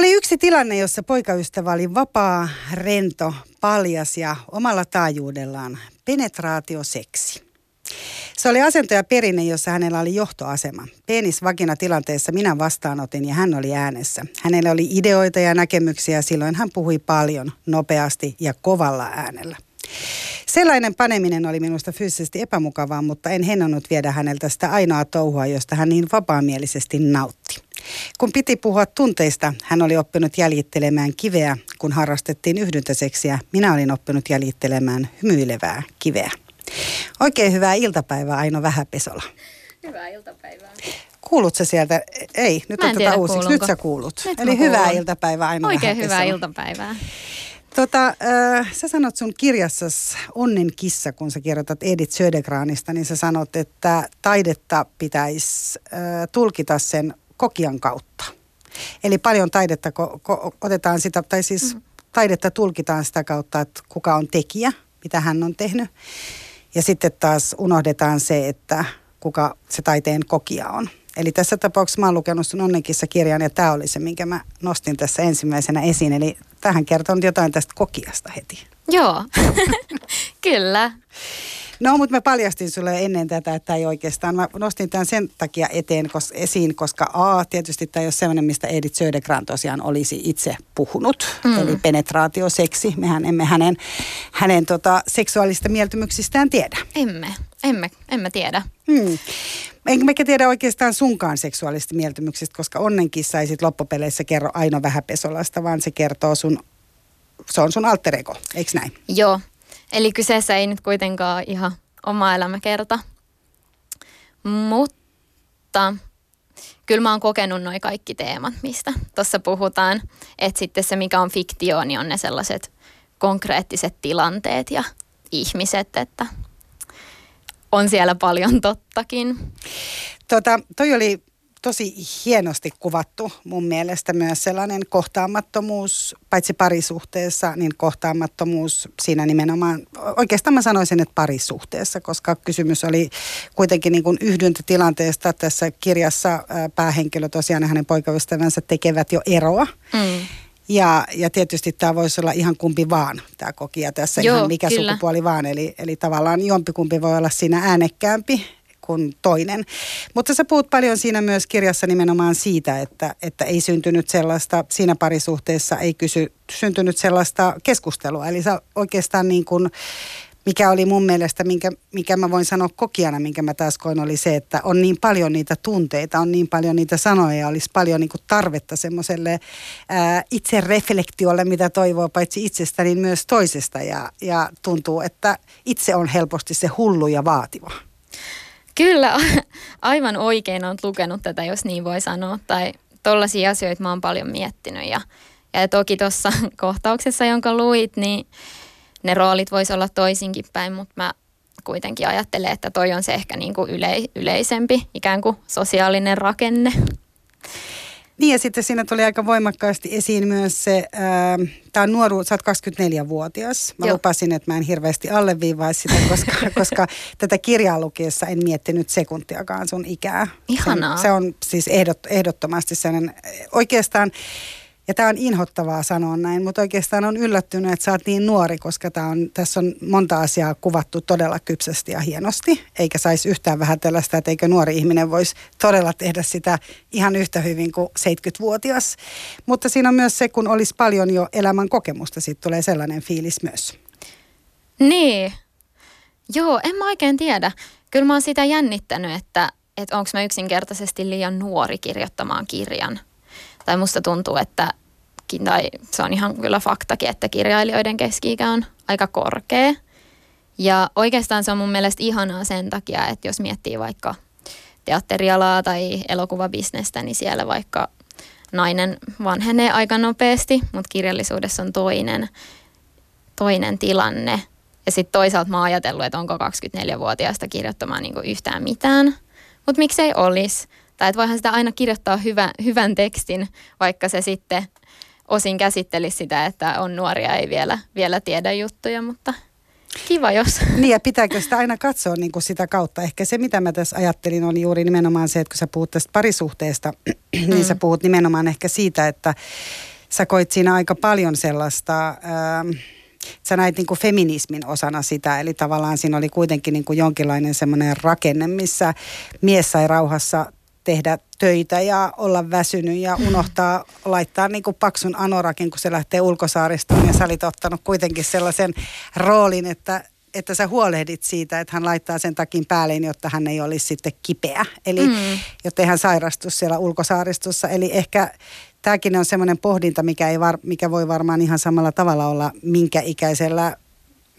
Oli yksi tilanne, jossa poikaystävä oli vapaa, rento, paljas ja omalla taajuudellaan penetraatioseksi. Se oli asento ja perinne, jossa hänellä oli johtoasema. Penis vagina tilanteessa minä vastaanotin ja hän oli äänessä. Hänellä oli ideoita ja näkemyksiä, silloin hän puhui paljon, nopeasti ja kovalla äänellä. Sellainen paneminen oli minusta fyysisesti epämukavaa, mutta en hennonnut viedä häneltä sitä ainoa touhua, josta hän niin vapaamielisesti nautti. Kun piti puhua tunteista, hän oli oppinut jäljittelemään kiveä. Kun harrastettiin yhdyntäseksiä, minä olin oppinut jäljittelemään hymyilevää kiveä. Oikein hyvää iltapäivää Aino Vähäpesola. Hyvää iltapäivää. Kuulut sä sieltä? Ei, nyt tota uusiksi. Nyt kuulunko. sä kuulut. Nyt Eli hyvää kuulun. iltapäivää Aino Oikein hyvää Vähäpesola. iltapäivää. Tota, äh, sä sanot sun kirjassas Onnen kissa, kun sä kirjoitat Edith Södergranista, niin sä sanot, että taidetta pitäisi äh, tulkita sen kokijan kautta. Eli paljon taidetta ko- ko- otetaan sitä, tai siis mm. taidetta tulkitaan sitä kautta, että kuka on tekijä, mitä hän on tehnyt. Ja sitten taas unohdetaan se, että kuka se taiteen kokija on. Eli tässä tapauksessa mä oon lukenut sun Onnenkissa kirjan ja tämä oli se, minkä mä nostin tässä ensimmäisenä esiin. Eli tähän kertoo jotain tästä kokijasta heti. Joo, kyllä. No, mutta mä paljastin sulle ennen tätä, että ei oikeastaan, mä nostin tämän sen takia eteen, kos, esiin, koska A, tietysti tämä ei ole sellainen, mistä Edith Södergran tosiaan olisi itse puhunut, mm. eli penetraatioseksi. Mehän emme hänen, hänen tota, seksuaalista mieltymyksistään tiedä. Emme, emme, emme tiedä. Hmm. Enkä mekä tiedä oikeastaan sunkaan seksuaalista mieltymyksistä, koska onnenkin saisit loppupeleissä kerro Aino Vähäpesolasta, vaan se kertoo sun, se on sun alter ego, eikö näin? Joo, eli kyseessä ei nyt kuitenkaan ihan oma elämäkerta. Mutta kyllä mä oon kokenut noi kaikki teemat, mistä tuossa puhutaan. Että sitten se, mikä on fiktio, niin on ne sellaiset konkreettiset tilanteet ja ihmiset, että on siellä paljon tottakin. Tota, toi oli tosi hienosti kuvattu mun mielestä myös sellainen kohtaamattomuus, paitsi parisuhteessa, niin kohtaamattomuus siinä nimenomaan, oikeastaan mä sanoisin, että parisuhteessa, koska kysymys oli kuitenkin niin kuin yhdyntätilanteesta. Tässä kirjassa ää, päähenkilö tosiaan ja hänen poikaystävänsä tekevät jo eroa. Mm. Ja, ja tietysti tämä voisi olla ihan kumpi vaan, tämä kokija tässä, Joo, ihan mikä kyllä. sukupuoli vaan. Eli, eli tavallaan jompikumpi voi olla siinä äänekkäämpi kuin toinen. Mutta sä puhut paljon siinä myös kirjassa nimenomaan siitä, että, että ei syntynyt sellaista, siinä parisuhteessa ei kysy, syntynyt sellaista keskustelua. Eli sä oikeastaan niin kuin, mikä oli mun mielestä, minkä, mikä mä voin sanoa kokijana, minkä mä taas koin, oli se, että on niin paljon niitä tunteita, on niin paljon niitä sanoja, ja olisi paljon niin kuin tarvetta semmoiselle ää, itsereflektiolle, mitä toivoo paitsi itsestä, niin myös toisesta. Ja, ja tuntuu, että itse on helposti se hullu ja vaativa. Kyllä, aivan oikein olet lukenut tätä, jos niin voi sanoa. Tai tollaisia asioita mä oon paljon miettinyt. Ja, ja toki tuossa kohtauksessa, jonka luit, niin ne roolit vois olla toisinkin päin, mutta mä kuitenkin ajattelen, että toi on se ehkä niin yle, yleisempi ikään kuin sosiaalinen rakenne. Niin ja sitten siinä tuli aika voimakkaasti esiin myös se, tämä on nuoru, sä oot 24-vuotias. Mä Joo. lupasin, että mä en hirveästi alleviivaisi sitä, koska, koska tätä kirjaa lukiessa en miettinyt sekuntiakaan sun ikää. Ihanaa. Se on, se on siis ehdot, ehdottomasti sellainen, oikeastaan, ja tämä on inhottavaa sanoa näin, mutta oikeastaan on yllättynyt, että sä oot niin nuori, koska tää on, tässä on monta asiaa kuvattu todella kypsästi ja hienosti, eikä saisi yhtään vähätellä sitä, että eikö nuori ihminen voisi todella tehdä sitä ihan yhtä hyvin kuin 70-vuotias. Mutta siinä on myös se, kun olisi paljon jo elämän kokemusta, siitä tulee sellainen fiilis myös. Niin. Joo, en mä oikein tiedä. Kyllä mä oon sitä jännittänyt, että, että onko mä yksinkertaisesti liian nuori kirjoittamaan kirjan. Tai musta tuntuu, että tai se on ihan kyllä faktakin, että kirjailijoiden keski-ikä on aika korkea. Ja oikeastaan se on mun mielestä ihanaa sen takia, että jos miettii vaikka teatterialaa tai elokuvabisnestä, niin siellä vaikka nainen vanhenee aika nopeasti, mutta kirjallisuudessa on toinen, toinen tilanne. Ja sitten toisaalta mä oon ajatellut, että onko 24-vuotiaasta kirjoittamaan niinku yhtään mitään. Mutta miksei olisi? Tai että voihan sitä aina kirjoittaa hyvä, hyvän tekstin, vaikka se sitten osin käsittelisi sitä, että on nuoria, ei vielä, vielä tiedä juttuja, mutta kiva jos. Niin ja pitääkö sitä aina katsoa niin kuin sitä kautta. Ehkä se mitä mä tässä ajattelin oli juuri nimenomaan se, että kun sä puhut tästä parisuhteesta, niin mm. sä puhut nimenomaan ehkä siitä, että sä koit siinä aika paljon sellaista... Ähm, sä näit niin kuin feminismin osana sitä, eli tavallaan siinä oli kuitenkin niin kuin jonkinlainen semmoinen rakenne, missä mies sai rauhassa tehdä töitä ja olla väsynyt ja unohtaa laittaa niin kuin paksun anorakin, kun se lähtee ulkosaaristoon ja sä olit ottanut kuitenkin sellaisen roolin, että että sä huolehdit siitä, että hän laittaa sen takin päälle, jotta hän ei olisi sitten kipeä. Eli mm. jotta hän sairastu siellä ulkosaaristossa. Eli ehkä tämäkin on semmoinen pohdinta, mikä, ei var, mikä voi varmaan ihan samalla tavalla olla minkä ikäisellä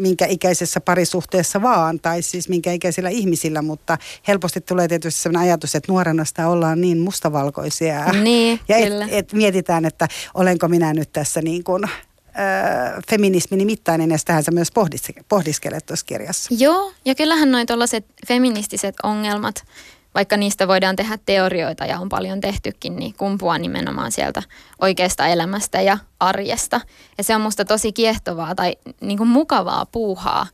minkä ikäisessä parisuhteessa vaan, tai siis minkä ikäisillä ihmisillä, mutta helposti tulee tietysti sellainen ajatus, että nuorena sitä ollaan niin mustavalkoisia. Niin, ja et, et mietitään, että olenko minä nyt tässä niin kuin, äh, feminismin mittainen, ja sitähän sä myös pohdiskelet tuossa kirjassa. Joo, ja kyllähän noin tuollaiset feministiset ongelmat, vaikka niistä voidaan tehdä teorioita ja on paljon tehtykin, niin kumpuaa nimenomaan sieltä oikeasta elämästä ja arjesta. Ja se on musta tosi kiehtovaa tai niin kuin mukavaa puuhaa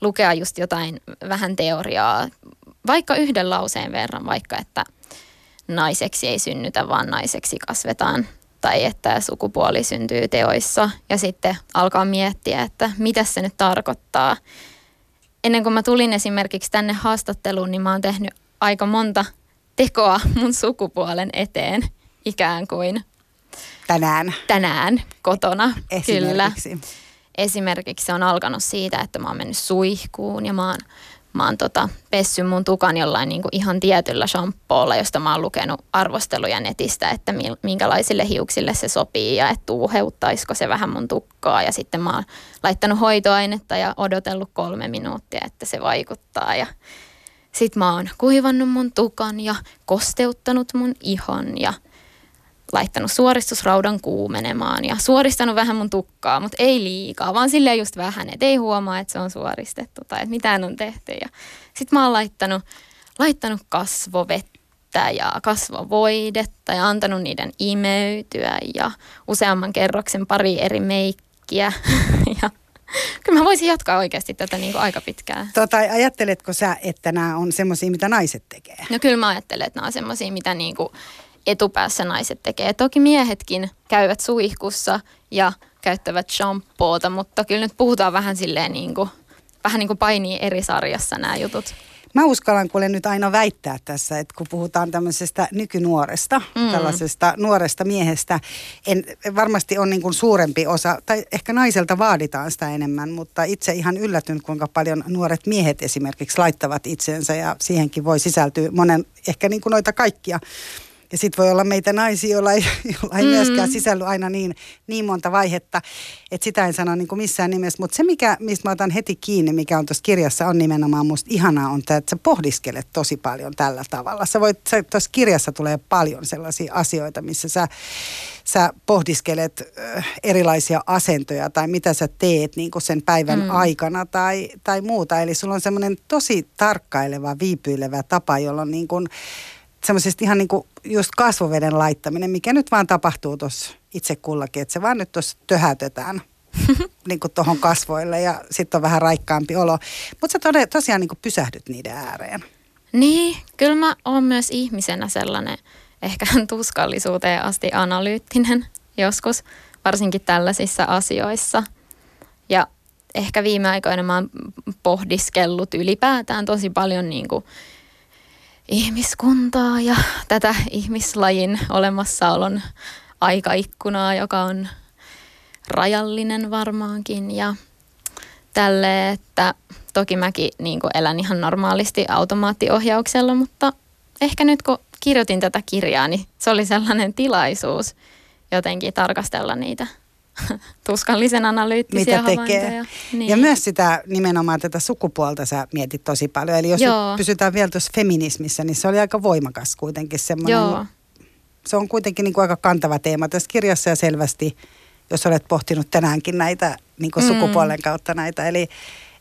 lukea just jotain vähän teoriaa, vaikka yhden lauseen verran, vaikka että naiseksi ei synnytä, vaan naiseksi kasvetaan. Tai että sukupuoli syntyy teoissa ja sitten alkaa miettiä, että mitä se nyt tarkoittaa. Ennen kuin mä tulin esimerkiksi tänne haastatteluun, niin mä oon tehnyt aika monta tekoa mun sukupuolen eteen ikään kuin. Tänään. Tänään kotona, Esimerkiksi. kyllä. Esimerkiksi se on alkanut siitä, että mä oon mennyt suihkuun ja mä oon, mä oon tota, pessy mun tukan jollain niin kuin ihan tietyllä shampoolla, josta mä oon lukenut arvosteluja netistä, että minkälaisille hiuksille se sopii ja että tuuheuttaisiko se vähän mun tukkaa. Ja sitten mä oon laittanut hoitoainetta ja odotellut kolme minuuttia, että se vaikuttaa ja sitten mä oon kuivannut mun tukan ja kosteuttanut mun ihon ja laittanut suoristusraudan kuumenemaan ja suoristanut vähän mun tukkaa, mutta ei liikaa, vaan silleen just vähän, että ei huomaa, että se on suoristettu tai että mitään on tehty. Ja sitten mä oon laittanut, laittanut kasvovettä ja kasvovoidetta ja antanut niiden imeytyä ja useamman kerroksen pari eri meikkiä ja Kyllä mä voisin jatkaa oikeasti tätä niin kuin aika pitkään. Tota, ajatteletko sä, että nämä on semmoisia, mitä naiset tekee? No kyllä mä ajattelen, että nämä on semmoisia, mitä niin kuin etupäässä naiset tekee. Toki miehetkin käyvät suihkussa ja käyttävät shampoota, mutta kyllä nyt puhutaan vähän silleen niin kuin, vähän niin kuin painii eri sarjassa nämä jutut. Mä uskallan kuule nyt aina väittää tässä, että kun puhutaan tämmöisestä nykynuoresta, mm. tällaisesta nuoresta miehestä, en, varmasti on niin kuin suurempi osa, tai ehkä naiselta vaaditaan sitä enemmän, mutta itse ihan yllätyn, kuinka paljon nuoret miehet esimerkiksi laittavat itsensä ja siihenkin voi sisältyä monen, ehkä niin kuin noita kaikkia ja sitten voi olla meitä naisia, joilla ei, joilla ei mm. myöskään sisälly aina niin, niin monta vaihetta, että sitä en sano niin kuin missään nimessä. Mutta se, mikä, mistä mä otan heti kiinni, mikä on tuossa kirjassa, on nimenomaan musta ihanaa, on tämä, että sä pohdiskelet tosi paljon tällä tavalla. Sä voit, tuossa kirjassa tulee paljon sellaisia asioita, missä sä, sä pohdiskelet äh, erilaisia asentoja tai mitä sä teet niin kuin sen päivän mm. aikana tai, tai muuta. Eli sulla on semmoinen tosi tarkkaileva, viipyilevä tapa, jolla on niin kuin, semmoisesta ihan niin kuin just kasvoveden laittaminen, mikä nyt vaan tapahtuu tuossa itse kullakin, että se vaan nyt tuossa töhätetään niin kuin tuohon kasvoille ja sitten on vähän raikkaampi olo. Mutta sä tode, tosiaan niin kuin pysähdyt niiden ääreen. Niin, kyllä mä oon myös ihmisenä sellainen ehkä tuskallisuuteen asti analyyttinen joskus, varsinkin tällaisissa asioissa. Ja ehkä viime aikoina mä oon pohdiskellut ylipäätään tosi paljon niin kuin ihmiskuntaa ja tätä ihmislajin olemassaolon aikaikkunaa, joka on rajallinen varmaankin. Ja tälle, että toki mäkin niin elän ihan normaalisti automaattiohjauksella, mutta ehkä nyt kun kirjoitin tätä kirjaa, niin se oli sellainen tilaisuus jotenkin tarkastella niitä tuskallisen analyyttisiä Mitä tekee. Niin. Ja myös sitä nimenomaan tätä sukupuolta sä mietit tosi paljon. Eli jos pysytään vielä tuossa feminismissä, niin se oli aika voimakas kuitenkin semmoinen. Joo. Se on kuitenkin niin kuin aika kantava teema tässä kirjassa ja selvästi, jos olet pohtinut tänäänkin näitä niin kuin mm. sukupuolen kautta näitä. Eli,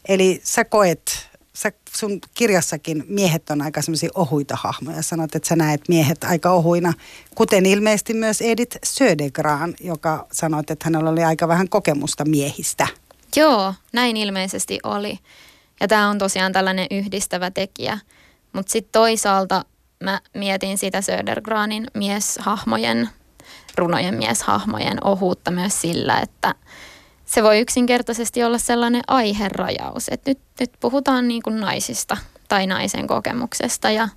eli sä koet sä sun kirjassakin miehet on aika semmoisia ohuita hahmoja. Sanot, että sä näet miehet aika ohuina, kuten ilmeisesti myös Edith Södergran, joka sanoi, että hänellä oli aika vähän kokemusta miehistä. Joo, näin ilmeisesti oli. Ja tämä on tosiaan tällainen yhdistävä tekijä. Mutta sitten toisaalta mä mietin sitä Södergranin mieshahmojen, runojen mieshahmojen ohuutta myös sillä, että se voi yksinkertaisesti olla sellainen aiherajaus, että nyt, nyt puhutaan niin kuin naisista tai naisen kokemuksesta ja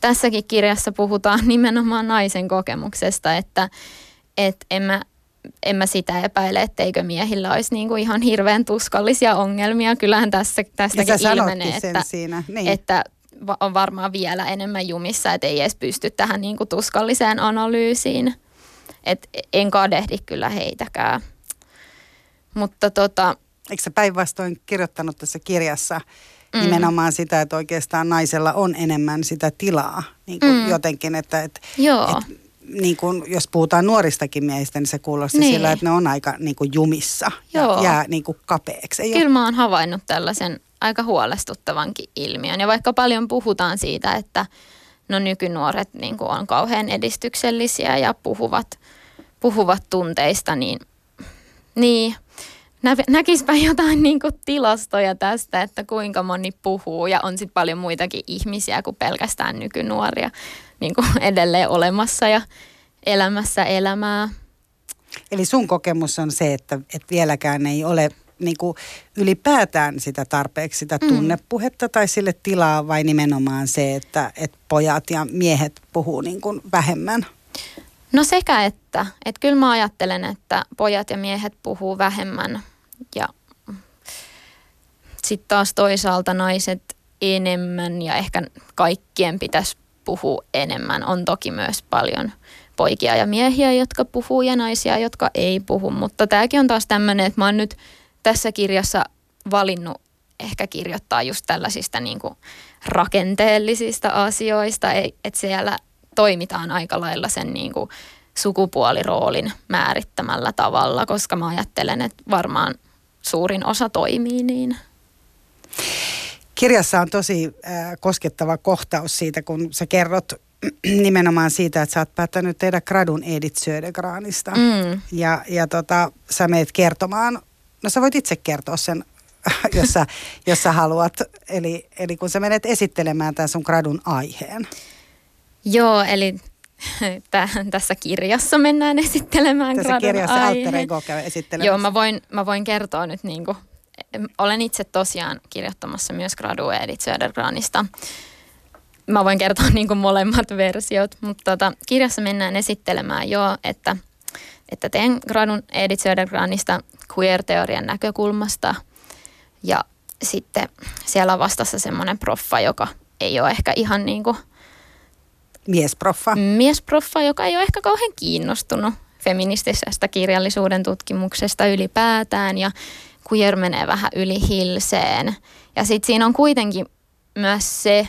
tässäkin kirjassa puhutaan nimenomaan naisen kokemuksesta, että et en, mä, en mä sitä epäile, etteikö miehillä olisi niin kuin ihan hirveän tuskallisia ongelmia. Kyllähän tässä, tästäkin ilmenee, että, siinä. Niin. että on varmaan vielä enemmän jumissa, että ei edes pysty tähän niin kuin tuskalliseen analyysiin. Et en kadehdi kyllä heitäkään. Mutta tota... Eikö sä päinvastoin kirjoittanut tässä kirjassa mm. nimenomaan sitä, että oikeastaan naisella on enemmän sitä tilaa niin kuin mm. jotenkin, että, että, Joo. että niin kuin, jos puhutaan nuoristakin miehistä, niin se kuulosti niin. sillä, että ne on aika niin kuin jumissa Joo. ja jää niin kuin kapeaksi. Ei Kyllä ole... mä oon havainnut tällaisen aika huolestuttavankin ilmiön. Ja vaikka paljon puhutaan siitä, että no nykynuoret niin kuin on kauhean edistyksellisiä ja puhuvat, puhuvat tunteista, niin, niin nä, näkispä jotain niin kuin tilastoja tästä, että kuinka moni puhuu ja on sitten paljon muitakin ihmisiä kuin pelkästään nykynuoria niin kuin edelleen olemassa ja elämässä elämää. Eli sun kokemus on se, että, että vieläkään ei ole niin kuin ylipäätään sitä tarpeeksi sitä mm. tunnepuhetta tai sille tilaa vai nimenomaan se, että, että pojat ja miehet puhuu niin kuin vähemmän? No sekä että. Että kyllä mä ajattelen, että pojat ja miehet puhuu vähemmän sitten taas toisaalta naiset enemmän ja ehkä kaikkien pitäisi puhua enemmän. On toki myös paljon poikia ja miehiä, jotka puhuu ja naisia, jotka ei puhu, mutta tämäkin on taas tämmöinen, että mä oon nyt tässä kirjassa valinnut ehkä kirjoittaa just tällaisista niin kuin rakenteellisista asioista, että siellä toimitaan aika lailla sen niin kuin sukupuoliroolin määrittämällä tavalla, koska mä ajattelen, että varmaan suurin osa toimii niin. Kirjassa on tosi äh, koskettava kohtaus siitä, kun sä kerrot nimenomaan siitä, että sä oot päättänyt tehdä gradun Edith Södergranista. Mm. Ja, ja tota, sä meet kertomaan, no sä voit itse kertoa sen, jos sä, jos sä haluat. Eli, eli kun sä menet esittelemään tämän sun gradun aiheen. Joo, eli tässä kirjassa mennään esittelemään Tässä kirjassa Alter Ego käy esittelemässä. Joo, mä voin, mä voin kertoa nyt niin kuin, olen itse tosiaan kirjoittamassa myös Gradu Edith Södergranista. Mä voin kertoa niin kuin molemmat versiot, mutta tota, kirjassa mennään esittelemään jo, että, että teen Gradun Edith Södergranista queer-teorian näkökulmasta ja sitten siellä on vastassa semmoinen proffa, joka ei ole ehkä ihan niin kuin – Miesproffa. Miesproffa, joka ei ole ehkä kauhean kiinnostunut feministisestä kirjallisuuden tutkimuksesta ylipäätään ja queer menee vähän yli hilseen. Ja sitten siinä on kuitenkin myös se,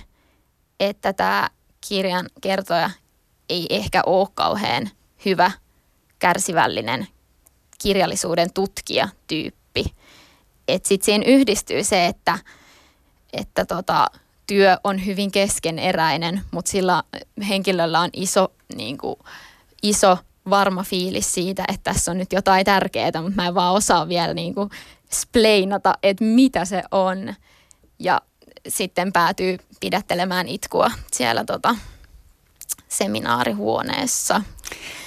että tämä kirjan kertoja ei ehkä ole kauhean hyvä, kärsivällinen kirjallisuuden tutkija tyyppi. Että sitten siinä yhdistyy se, että, että tota, työ on hyvin keskeneräinen, mutta sillä henkilöllä on iso, niin kuin, iso varma fiilis siitä, että tässä on nyt jotain tärkeää, mutta mä en vaan osaa vielä niin kuin spleinata, että mitä se on. Ja sitten päätyy pidättelemään itkua siellä tota, seminaarihuoneessa.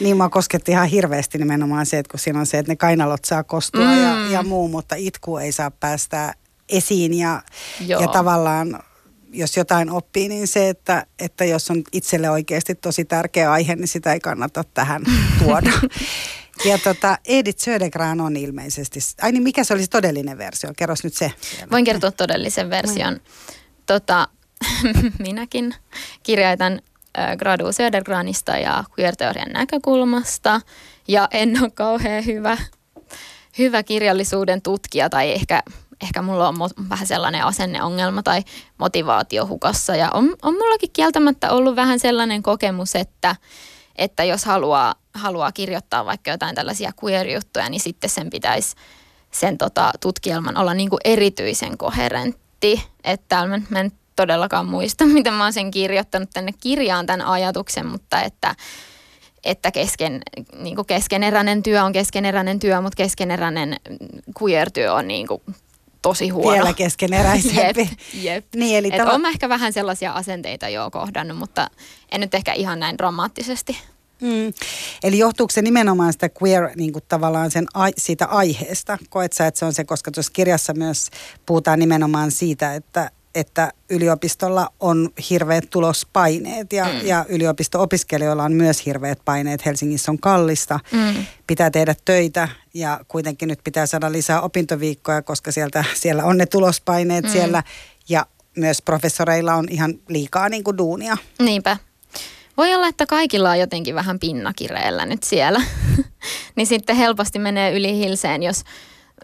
Niin mä kosketti ihan hirveästi nimenomaan se, että kun siinä on se, että ne kainalot saa kostua mm. ja, ja muu, mutta itku ei saa päästä esiin ja, ja tavallaan jos jotain oppii, niin se, että, että jos on itselle oikeasti tosi tärkeä aihe, niin sitä ei kannata tähän tuoda. Ja tota, Edith Södergran on ilmeisesti, ai niin mikä se olisi todellinen versio? Kerros nyt se. Voin kertoa todellisen version. Tota, minäkin kirjoitan äh, Gradu Södergranista ja queer-teorian näkökulmasta. Ja en ole kauhean hyvä, hyvä kirjallisuuden tutkija tai ehkä ehkä mulla on vähän sellainen asenneongelma tai motivaatio hukassa. Ja on, on mullakin kieltämättä ollut vähän sellainen kokemus, että, että jos haluaa, haluaa kirjoittaa vaikka jotain tällaisia queer-juttuja, niin sitten sen pitäisi sen tota, tutkielman olla niin kuin erityisen koherentti. Että mä, mä en todellakaan muista, miten mä oon sen kirjoittanut tänne kirjaan tämän ajatuksen, mutta että että kesken, niin kuin keskeneräinen työ on keskeneräinen työ, mutta keskeneräinen queer-työ on niin kuin tosi huono. Vielä keskeneräisempi. jep, jep. Niin, eli Et tava- mä ehkä vähän sellaisia asenteita jo kohdannut, mutta en nyt ehkä ihan näin dramaattisesti. Mm. Eli johtuuko se nimenomaan sitä queer niin kuin tavallaan sen, ai- siitä aiheesta? Koet sä, että se on se, koska tuossa kirjassa myös puhutaan nimenomaan siitä, että, että yliopistolla on hirveät tulospaineet ja, mm. ja yliopisto-opiskelijoilla on myös hirveät paineet. Helsingissä on kallista, Mm. pitää tehdä töitä ja kuitenkin nyt pitää saada lisää opintoviikkoja, koska sieltä, siellä on ne tulospaineet mm. siellä ja myös professoreilla on ihan liikaa niin kuin duunia. Niinpä. Voi olla, että kaikilla on jotenkin vähän pinnakireellä nyt siellä. niin sitten helposti menee yli hilseen, jos,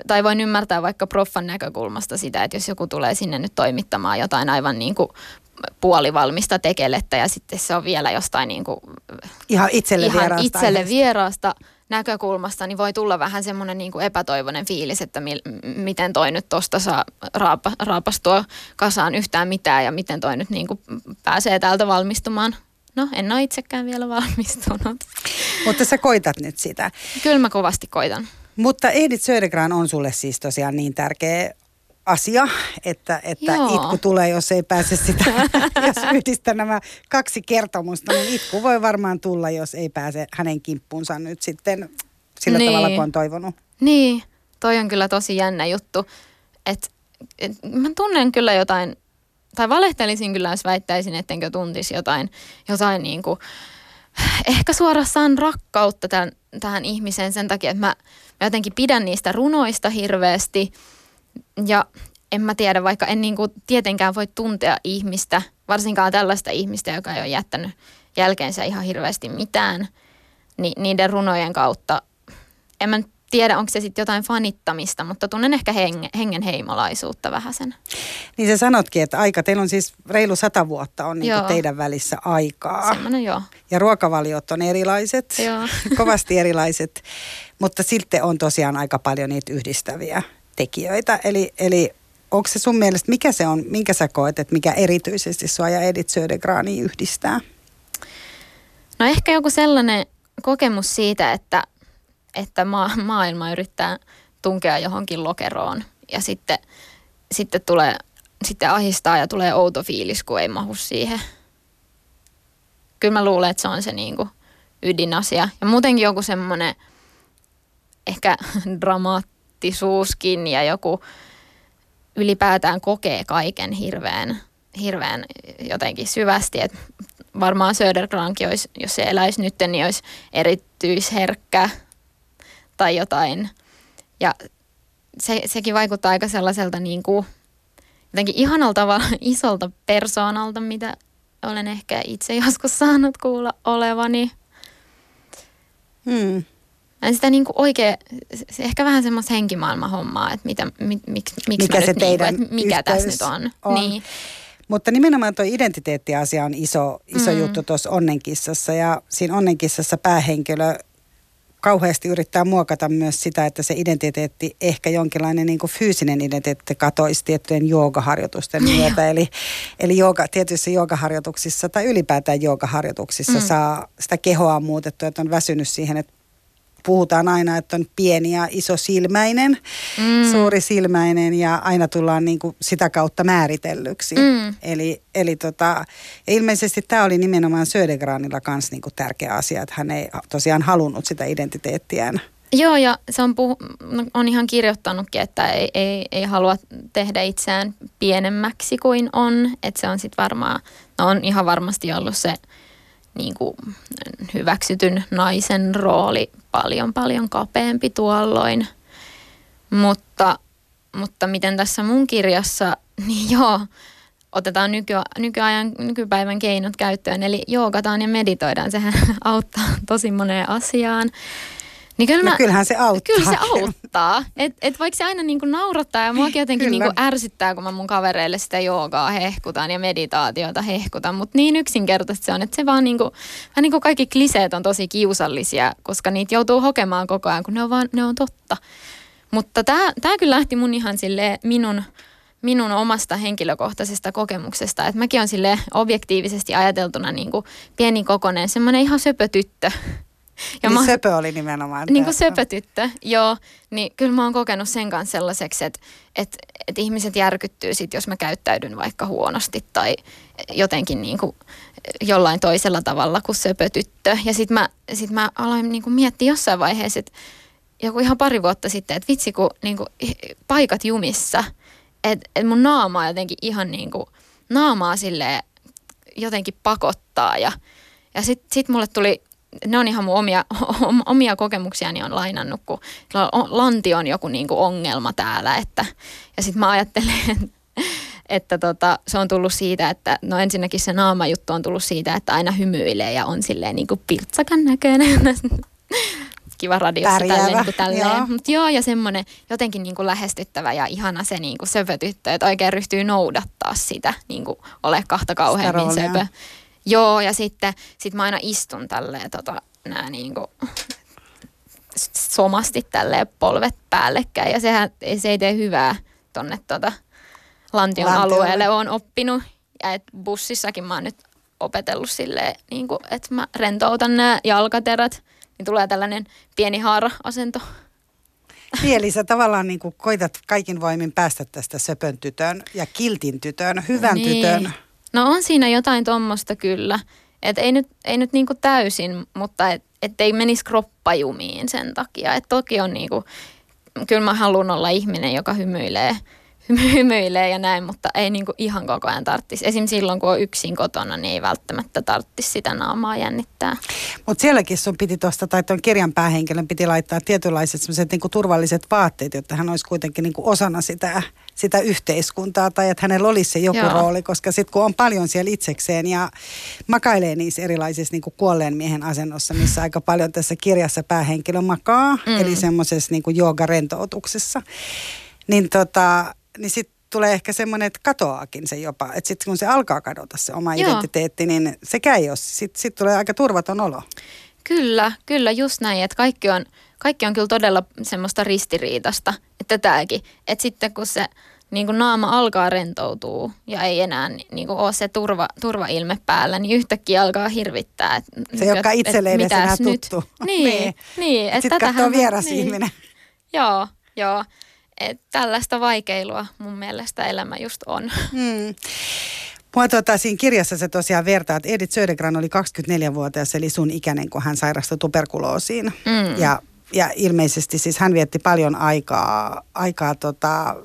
tai voin ymmärtää vaikka proffan näkökulmasta sitä, että jos joku tulee sinne nyt toimittamaan jotain aivan niin kuin puolivalmista tekelettä ja sitten se on vielä jostain niin kuin Ihan itselle ihan vieraasta itselle aiheesta. vieraasta näkökulmasta, niin voi tulla vähän semmoinen niin kuin epätoivoinen fiilis, että mi- miten toi nyt tosta saa raapa, raapastua kasaan yhtään mitään ja miten toi nyt niin kuin pääsee täältä valmistumaan. No, en ole itsekään vielä valmistunut. Mutta sä koitat nyt sitä. Kyllä mä kovasti koitan. Mutta Edith Södergran on sulle siis tosiaan niin tärkeä asia, että, että Joo. itku tulee, jos ei pääse sitä, jos yhdistää nämä kaksi kertomusta, niin itku voi varmaan tulla, jos ei pääse hänen kimppuunsa nyt sitten sillä Niin. tavalla, kuin on toivonut. Niin, toi on kyllä tosi jännä juttu. Et, et, mä tunnen kyllä jotain, tai valehtelisin kyllä, jos väittäisin, ettenkö tuntisi jotain, jotain niin kuin, ehkä suorastaan rakkautta tämän, tähän ihmiseen sen takia, että mä, mä jotenkin pidän niistä runoista hirveästi. Ja en mä tiedä, vaikka en niin kuin tietenkään voi tuntea ihmistä, varsinkaan tällaista ihmistä, joka ei ole jättänyt jälkeensä ihan hirveästi mitään, niin niiden runojen kautta en mä nyt tiedä, onko se sitten jotain fanittamista, mutta tunnen ehkä henge, hengen heimolaisuutta vähän sen. Niin sä sanotkin, että aika, teillä on siis reilu sata vuotta on niin teidän välissä aikaa. Semmoinen joo. Ja ruokavaliot on erilaiset, Joo. kovasti erilaiset, mutta sitten on tosiaan aika paljon niitä yhdistäviä tekijöitä. Eli, eli onko se sun mielestä, mikä se on, minkä sä koet, että mikä erityisesti sua ja Edith Södergrania yhdistää? No ehkä joku sellainen kokemus siitä, että, että ma- maailma yrittää tunkea johonkin lokeroon ja sitten, sitten tulee sitten ahistaa ja tulee outo fiilis, kun ei mahu siihen. Kyllä mä luulen, että se on se niinku ydinasia. Ja muutenkin joku semmoinen ehkä dramaattisuuskin ja joku ylipäätään kokee kaiken hirveän, hirveän jotenkin syvästi. Et varmaan Södergrankin olisi, jos se eläisi nyt, niin olisi erityisherkkä tai jotain. Ja se, sekin vaikuttaa aika sellaiselta niin kuin, jotenkin ihanalta tavalla isolta persoonalta, mitä olen ehkä itse joskus saanut kuulla olevani. Hmm. En sitä niin kuin oikein, se ehkä vähän semmoista henkimaailman hommaa, että mitä, mi, miksi, miksi Mikä se nyt niin kuin, teidän että mikä tässä nyt on. on. Niin. Mutta nimenomaan tuo identiteettiasia on iso, iso Mm. juttu tuossa Onnenkissassa ja siinä Onnenkissassa päähenkilö kauheasti yrittää muokata myös sitä, että se identiteetti, ehkä jonkinlainen niin kuin fyysinen identiteetti katoisi tiettyjen joogaharjoitusten myötä. Eli, eli jooga, tietyissä joogaharjoituksissa tai ylipäätään joogaharjoituksissa Mm. saa sitä kehoa muutettua, että on väsynyt siihen, että puhutaan aina, että on pieni ja iso silmäinen, Mm. suuri silmäinen ja aina tullaan niin kuin sitä kautta määritellyksi. Mm. Eli, eli tota, ilmeisesti tämä oli nimenomaan Södergranilla kanssa niin kuin tärkeä asia, että hän ei tosiaan halunnut sitä identiteettiään. Joo, ja se on, puhu, no, on ihan kirjoittanutkin, että ei, ei, ei halua tehdä itseään pienemmäksi kuin on. Että se on sitten varmaan, no on ihan varmasti ollut se niin kuin, hyväksytyn naisen rooli paljon paljon kapeampi tuolloin. Mutta, mutta miten tässä mun kirjassa, niin joo, otetaan nyky, nykyajan, nykypäivän keinot käyttöön. Eli joogataan ja meditoidaan, sehän auttaa tosi moneen asiaan. Niin kyllä No mä, kyllähän se auttaa. Kyllä se auttaa. Et, et vaikka se aina niinku naurattaa ja muakin jotenkin Kyllä. niinku ärsyttää, kun mä mun kavereille sitä joogaa hehkutan ja meditaatiota hehkutan. Mutta niin yksinkertaisesti se on, että se vaan niinku, vähän niin kuin kaikki kliseet on tosi kiusallisia, koska niitä joutuu hokemaan koko ajan, kun ne on, vaan, ne on totta. Mutta tämä kyllä lähti mun ihan sille minun, minun omasta henkilökohtaisesta kokemuksesta. Että mäkin on sille objektiivisesti ajateltuna niin kuin pieni kokonen, semmoinen ihan söpö tyttö. Ja niin mä, söpö oli nimenomaan. Niin kuin söpötyttö, joo. Niin kyllä mä oon kokenut sen kanssa sellaiseksi, että, että, että ihmiset järkyttyy sit, jos mä käyttäydyn vaikka huonosti tai jotenkin niin kuin jollain toisella tavalla kuin söpötyttö. Ja sitten mä, sit mä aloin niin kuin miettiä jossain vaiheessa, että joku ihan pari vuotta sitten, että vitsi kun niin kuin, paikat jumissa, että, että mun naama jotenkin ihan niin kuin, naamaa silleen jotenkin pakottaa ja, ja sitten sit mulle tuli ne on ihan mun omia, omia kokemuksiani on lainannut, kun lanti on joku niinku ongelma täällä. Että, ja sitten mä ajattelen, että tota, se on tullut siitä, että no ensinnäkin se naamajuttu on tullut siitä, että aina hymyilee ja on silleen niin kuin pirtsakan näköinen. Kiva radiossa tälleen, niin tälleen. Joo. Mut joo, ja semmoinen jotenkin niin kuin lähestyttävä ja ihana se niin kuin söpötyttö, että oikein ryhtyy noudattaa sitä, niin kuin ole kahta kauheammin söpö. Joo, ja sitten sit mä aina istun tälleen tota, nää niin kuin, somasti tälleen polvet päällekkäin, ja sehän se ei tee hyvää tonne tota, Lantion alueelle on oppinut. Ja et bussissakin mä oon nyt opetellut silleen, niin että mä rentoutan nämä jalkaterät, niin tulee tällainen pieni haara-asento. Niin, eli sä tavallaan niin koitat kaikin voimin päästä tästä söpön tytön ja kiltin tytön, hyvän niin. tytön. No on siinä jotain tuommoista kyllä. Et ei nyt, ei nyt niinku täysin, mutta et, et ei menisi kroppajumiin sen takia. Et toki on niinku, kyllä mä haluan olla ihminen, joka hymyilee – hymyilee ja näin, mutta ei niinku ihan koko ajan tarttisi. Esimerkiksi silloin, kun on yksin kotona, niin ei välttämättä tarttisi sitä naamaa jännittää. Mutta sielläkin sun piti tuosta, tai tuon kirjan päähenkilön piti laittaa tietynlaiset niinku turvalliset vaatteet, jotta hän olisi kuitenkin niinku osana sitä, sitä yhteiskuntaa, tai että hänellä olisi se joku Joo. rooli, koska sitten kun on paljon siellä itsekseen ja makailee niissä erilaisissa niinku kuolleen miehen asennossa, missä aika paljon tässä kirjassa päähenkilö makaa, mm. eli semmoisessa niinku jooga-rentoutuksessa, niin tota, niin sitten tulee ehkä semmoinen, että katoaakin se jopa. Että sitten kun se alkaa kadota se oma Joo. identiteetti, niin se käy jos. Sitten sit tulee aika turvaton olo. Kyllä, kyllä just näin, että kaikki on, kaikki on kyllä todella semmoista ristiriitasta, että tämäkin. Että sitten kun se niin kuin naama alkaa rentoutua ja ei enää niin kuin ole se turva, turvailme päällä, niin yhtäkkiä alkaa hirvittää. Että, se, et, joka itselleen ei enää tuttu. Niin, niin. niin Sitten katsoo vieras niin. ihminen. Joo, joo. Et tällaista vaikeilua mun mielestä elämä just on. Hmm. Mua tuota, siinä kirjassa se tosiaan vertaa, että Edith Södergran oli 24-vuotias, eli sun ikäinen, kun hän sairastui tuberkuloosiin. Mm. Ja, ja ilmeisesti siis hän vietti paljon aikaa, aikaa tota,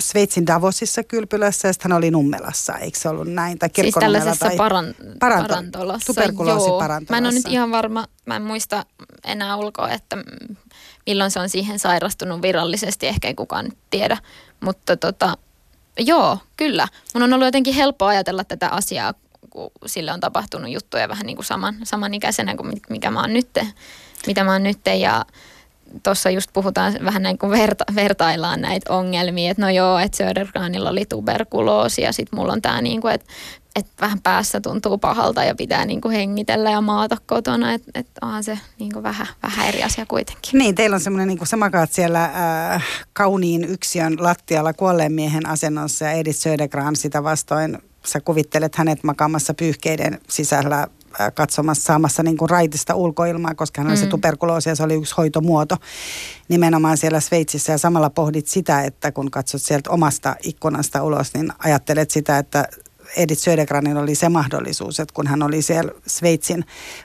Sveitsin Davosissa kylpylässä ja sitten hän oli Nummelassa, eikö se ollut näin? Tai siis tällaisessa tai paran, paranto, parantolossa. Tuberkuloosiparantolossa. Mä en ole nyt ihan varma, mä en muista enää ulkoa, että milloin se on siihen sairastunut virallisesti, ehkä ei kukaan nyt tiedä. Mutta tota, joo, kyllä. Mun on ollut jotenkin helppo ajatella tätä asiaa, kun sille on tapahtunut juttuja vähän niin kuin saman, samanikäisenä kuin mikä mä oon nyt, mitä mä oon nyt. Ja tuossa just puhutaan vähän näin kuin verta, vertaillaan näitä ongelmia, että no joo, että Södergranilla oli tuberkuloosi ja sitten mulla on tämä niin kuin, että että vähän päässä tuntuu pahalta ja pitää niin kuin hengitellä ja maata kotona, että et onhan se niin kuin vähän, vähän eri asia kuitenkin. Niin, teillä on semmoinen, niin kuin sä makaat siellä äh, kauniin yksiön lattialla kuolleen miehen asennossa ja Edith Södergran sitä vastoin sä kuvittelet hänet makaamassa pyyhkeiden sisällä katsomassa, saamassa niin kuin raitista ulkoilmaa, koska hän oli mm. se tuberkuloosi ja se oli yksi hoitomuoto nimenomaan siellä Sveitsissä. Ja samalla pohdit sitä, että kun katsot sieltä omasta ikkunasta ulos, niin ajattelet sitä, että Edith Södergranin oli se mahdollisuus, että kun hän oli siellä Sveitsin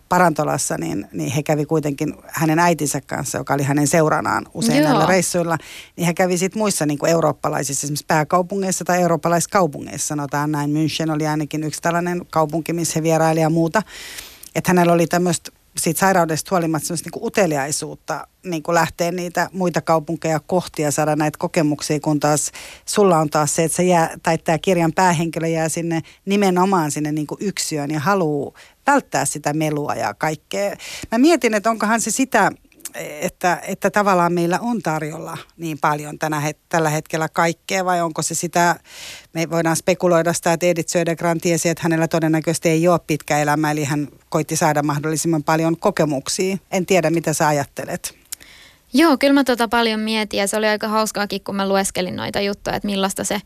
parantolassa, niin, niin he kävi kuitenkin hänen äitinsä kanssa, joka oli hänen seuranaan usein Joo. näillä reissuilla, niin he kävi sitten muissa niin kuin eurooppalaisissa, esimerkiksi pääkaupungeissa tai eurooppalaiskaupungeissa, sanotaan näin. München oli ainakin yksi tällainen kaupunki, missä he vieraili ja muuta. Että hänellä oli tämmöistä siitä sairaudesta huolimatta semmoista niin uteliaisuutta niin kuin lähteä niitä muita kaupunkeja kohti ja saada näitä kokemuksia, kun taas sulla on taas se, että se jää, tai tämä kirjan päähenkilö jää sinne nimenomaan sinne niin kuin yksiöön ja haluaa välttää sitä melua ja kaikkea. Mä mietin, että onkohan se sitä, että, että tavallaan meillä on tarjolla niin paljon tänä het- tällä hetkellä kaikkea vai onko se sitä, me voidaan spekuloida sitä, että Edith Södergran tiesi, että hänellä todennäköisesti ei ole pitkä elämä, eli hän koitti saada mahdollisimman paljon kokemuksia. En tiedä, mitä sä ajattelet. Joo, kyllä mä tota paljon mietin ja se oli aika hauskaakin, kun mä lueskelin noita juttuja, että millaista se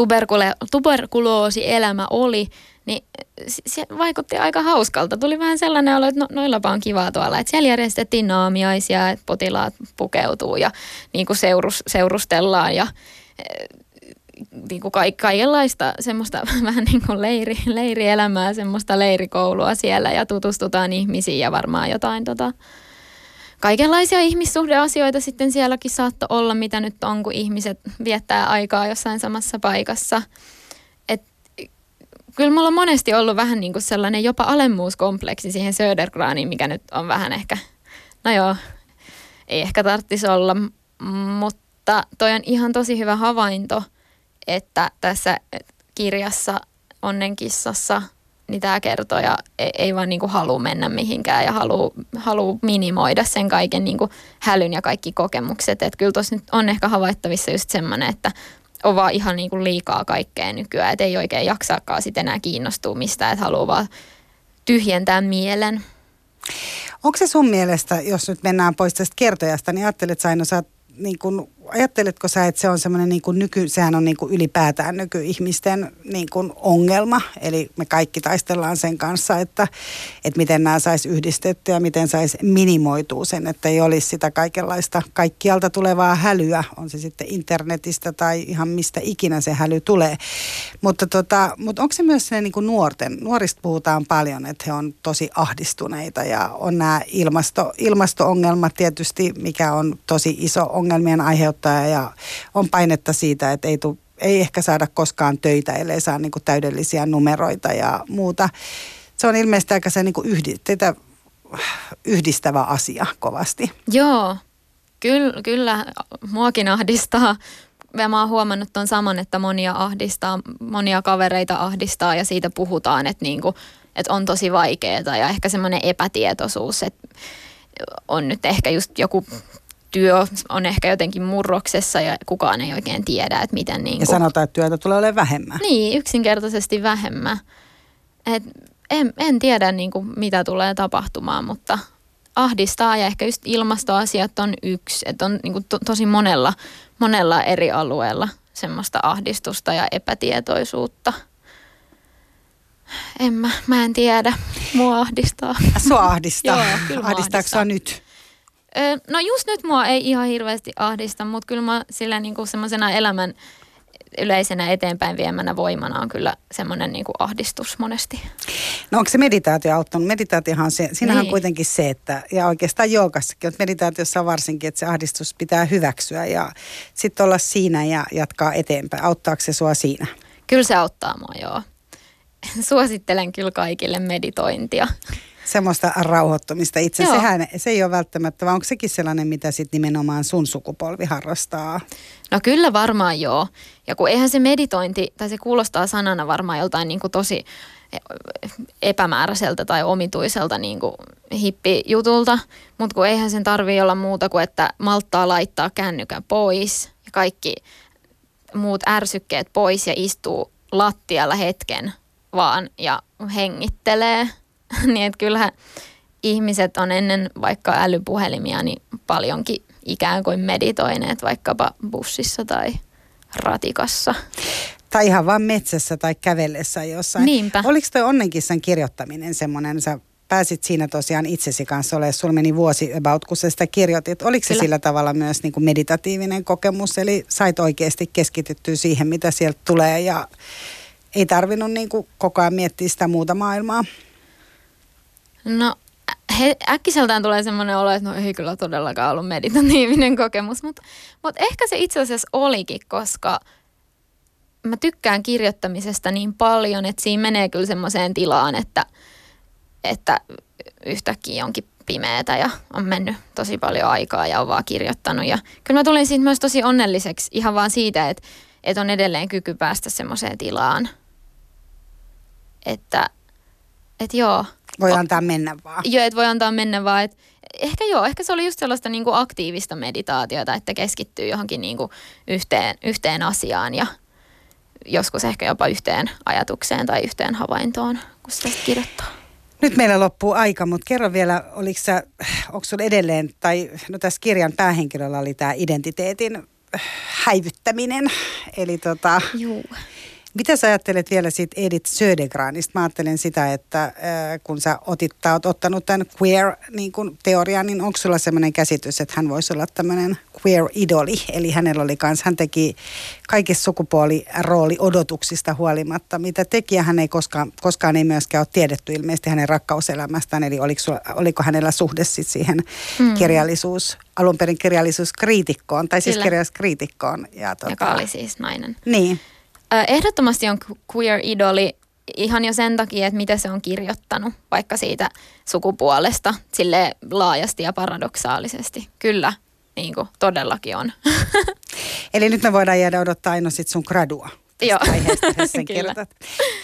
tuberkule- tuberkuloosi-elämä oli, niin se vaikutti aika hauskalta. Tuli vähän sellainen olo, että no, noillapa on kivaa tuolla. Että siellä järjestettiin naamiaisia, että potilaat pukeutuu ja niin kuin seurus, seurustellaan ja eh, niin kuin ka- kaikenlaista semmoista vähän niin kuin leiri, leirielämää, semmoista leirikoulua siellä ja tutustutaan ihmisiin ja varmaan jotain tota, kaikenlaisia ihmissuhdeasioita sitten sielläkin saattoi olla, mitä nyt on, kun ihmiset viettää aikaa jossain samassa paikassa. Et, kyllä mulla on monesti ollut vähän niin kuin sellainen jopa alemmuuskompleksi siihen Södergraniin, mikä nyt on vähän ehkä, no joo, ei ehkä tarvitsisi olla, mutta toi on ihan tosi hyvä havainto, että tässä kirjassa Onnenkissassa – niin tämä kertoja ei, ei vaan niin halua mennä mihinkään ja halua, halua minimoida sen kaiken niin hälyn ja kaikki kokemukset. Että kyllä tuossa nyt on ehkä havaittavissa just semmoinen, että on vaan ihan niin kuin liikaa kaikkea nykyään, että ei oikein jaksaakaan sitten enää kiinnostua mistään, että haluaa vaan tyhjentää mielen. Onko se sun mielestä, jos nyt mennään pois tästä kertojasta, niin ajattelet Saino, sä oot niin kuin ajatteletko sä, että se on semmoinen niin kuin nyky, sehän on niin kuin ylipäätään nykyihmisten niin kuin ongelma, eli me kaikki taistellaan sen kanssa, että, että miten nämä saisi yhdistettyä ja miten saisi minimoitua sen, että ei olisi sitä kaikenlaista kaikkialta tulevaa hälyä, on se sitten internetistä tai ihan mistä ikinä se häly tulee. Mutta, tota, mutta onko se myös se niin kuin nuorten, nuorista puhutaan paljon, että he on tosi ahdistuneita ja on nämä ilmasto, ilmasto-ongelmat tietysti, mikä on tosi iso ongelmien aihe toteuttaa ja on painetta siitä, että ei, tu, ei ehkä saada koskaan töitä, ellei saa niin kuin täydellisiä numeroita ja muuta. Se on ilmeisesti aika se niin kuin yhdi, teitä yhdistävä asia kovasti. Joo, kyllä, kyllä muakin ahdistaa. Ja mä oon huomannut ton saman, että monia ahdistaa, monia kavereita ahdistaa ja siitä puhutaan, että, niinku, että on tosi vaikeaa ja ehkä semmoinen epätietoisuus, että on nyt ehkä just joku työ on ehkä jotenkin murroksessa ja kukaan ei oikein tiedä, että miten... Niin kuin... Ja sanotaan, että työtä tulee olemaan vähemmän. Niin, yksinkertaisesti vähemmän. Et en, en tiedä niin kuin, mitä tulee tapahtumaan, mutta ahdistaa ja ehkä just ilmastoasiat on yksi. Että on niin kuin, to, tosi monella, monella eri alueella semmoista ahdistusta ja epätietoisuutta. En mä, mä en tiedä. Mua ahdistaa. Sua ahdistaa. Joo, kyllä Ahdistaako nyt? No just nyt mua ei ihan hirveästi ahdista, mutta kyllä mä sillä niinku semmoisena elämän yleisenä eteenpäin viemänä voimana on kyllä semmoinen niin kuin ahdistus monesti. No onko se meditaatio auttanut? Meditaatiohan se, siinähän niin. on kuitenkin se, että, ja oikeastaan joogassakin, mutta meditaatiossa on varsinkin, että se ahdistus pitää hyväksyä ja sitten olla siinä ja jatkaa eteenpäin. Auttaako se sua siinä? Kyllä se auttaa mua, joo. Suosittelen kyllä kaikille meditointia semmoista rauhoittumista itse. Joo. Sehän, se ei ole välttämättä, vaan onko sekin sellainen, mitä sitten nimenomaan sun sukupolvi harrastaa? No kyllä varmaan joo. Ja kun eihän se meditointi, tai se kuulostaa sanana varmaan joltain niin kuin tosi epämääräiseltä tai omituiselta niin kuin hippijutulta, mutta kun eihän sen tarvii olla muuta kuin, että malttaa laittaa kännykän pois ja kaikki muut ärsykkeet pois ja istuu lattialla hetken vaan ja hengittelee – niin että kyllähän ihmiset on ennen vaikka älypuhelimia niin paljonkin ikään kuin meditoineet vaikkapa bussissa tai ratikassa. Tai ihan vaan metsässä tai kävellessä jossain. Niinpä. Oliko toi Onnenkissan kirjoittaminen semmoinen, sä pääsit siinä tosiaan itsesi kanssa olemaan, sulla meni vuosi about, kun sä sitä kirjoitit. Oliko Kyllä. se sillä tavalla myös niin kuin meditatiivinen kokemus, eli sait oikeasti keskityttyä siihen, mitä sieltä tulee ja ei tarvinnut niin kuin koko ajan miettiä sitä muuta maailmaa? No he, äkkiseltään tulee semmoinen olo, että no ei kyllä todellakaan ollut meditatiivinen kokemus, mutta, mutta ehkä se itse asiassa olikin, koska mä tykkään kirjoittamisesta niin paljon, että siinä menee kyllä semmoiseen tilaan, että, että yhtäkkiä onkin pimeätä ja on mennyt tosi paljon aikaa ja on vaan kirjoittanut. Ja kyllä mä tulin siitä myös tosi onnelliseksi ihan vaan siitä, että, että on edelleen kyky päästä semmoiseen tilaan. Että, että joo, voi antaa mennä vaan. Joo, että voi antaa mennä vaan. Et ehkä joo, ehkä se oli just sellaista niinku aktiivista meditaatiota, että keskittyy johonkin niinku yhteen, yhteen asiaan ja joskus ehkä jopa yhteen ajatukseen tai yhteen havaintoon, kun sitä kirjoittaa. Nyt meillä loppuu aika, mutta kerro vielä, oliko sä, onko sun edelleen, tai no tässä kirjan päähenkilöllä oli tämä identiteetin häivyttäminen. Eli tota, Juu. Mitä sä ajattelet vielä siitä Edith Södergranista? Mä ajattelen sitä, että äh, kun sä otit, tai oot ottanut tämän queer-teorian, niin, niin onko sulla sellainen käsitys, että hän voisi olla tämmöinen queer-idoli? Eli hänellä oli kans, hän teki kaikissa sukupuolirooli odotuksista huolimatta, mitä tekijä hän ei koskaan, koskaan ei myöskään ole tiedetty ilmeisesti hänen rakkauselämästään, eli oliko, sulla, oliko hänellä suhde sit siihen mm. kirjallisuus, alun perin kirjallisuuskriitikkoon, tai siis Kyllä. kirjallisuuskriitikkoon. Ja, tota, Joka oli siis nainen. Niin. Ehdottomasti on queer-idoli ihan jo sen takia, että mitä se on kirjoittanut, vaikka siitä sukupuolesta, sille laajasti ja paradoksaalisesti. Kyllä, niin kuin todellakin on. Eli nyt me voidaan jäädä odottaa aina sit sun gradua. Tästä Joo. aiheesta, jos sen kertot.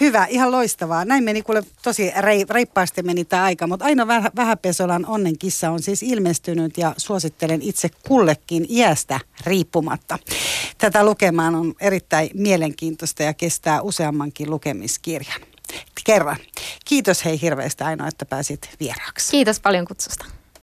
Hyvä, ihan loistavaa. Näin meni kuule tosi rei, reippaasti meni tämä aika, mutta Aino Vähä- Vähäpesolan onnenkissa on siis ilmestynyt ja suosittelen itse kullekin iästä riippumatta. Tätä lukemaan on erittäin mielenkiintoista ja kestää useammankin lukemiskirjan. Kerran. Kiitos hei hirveästi Aino, että pääsit vieraaksi. Kiitos paljon kutsusta.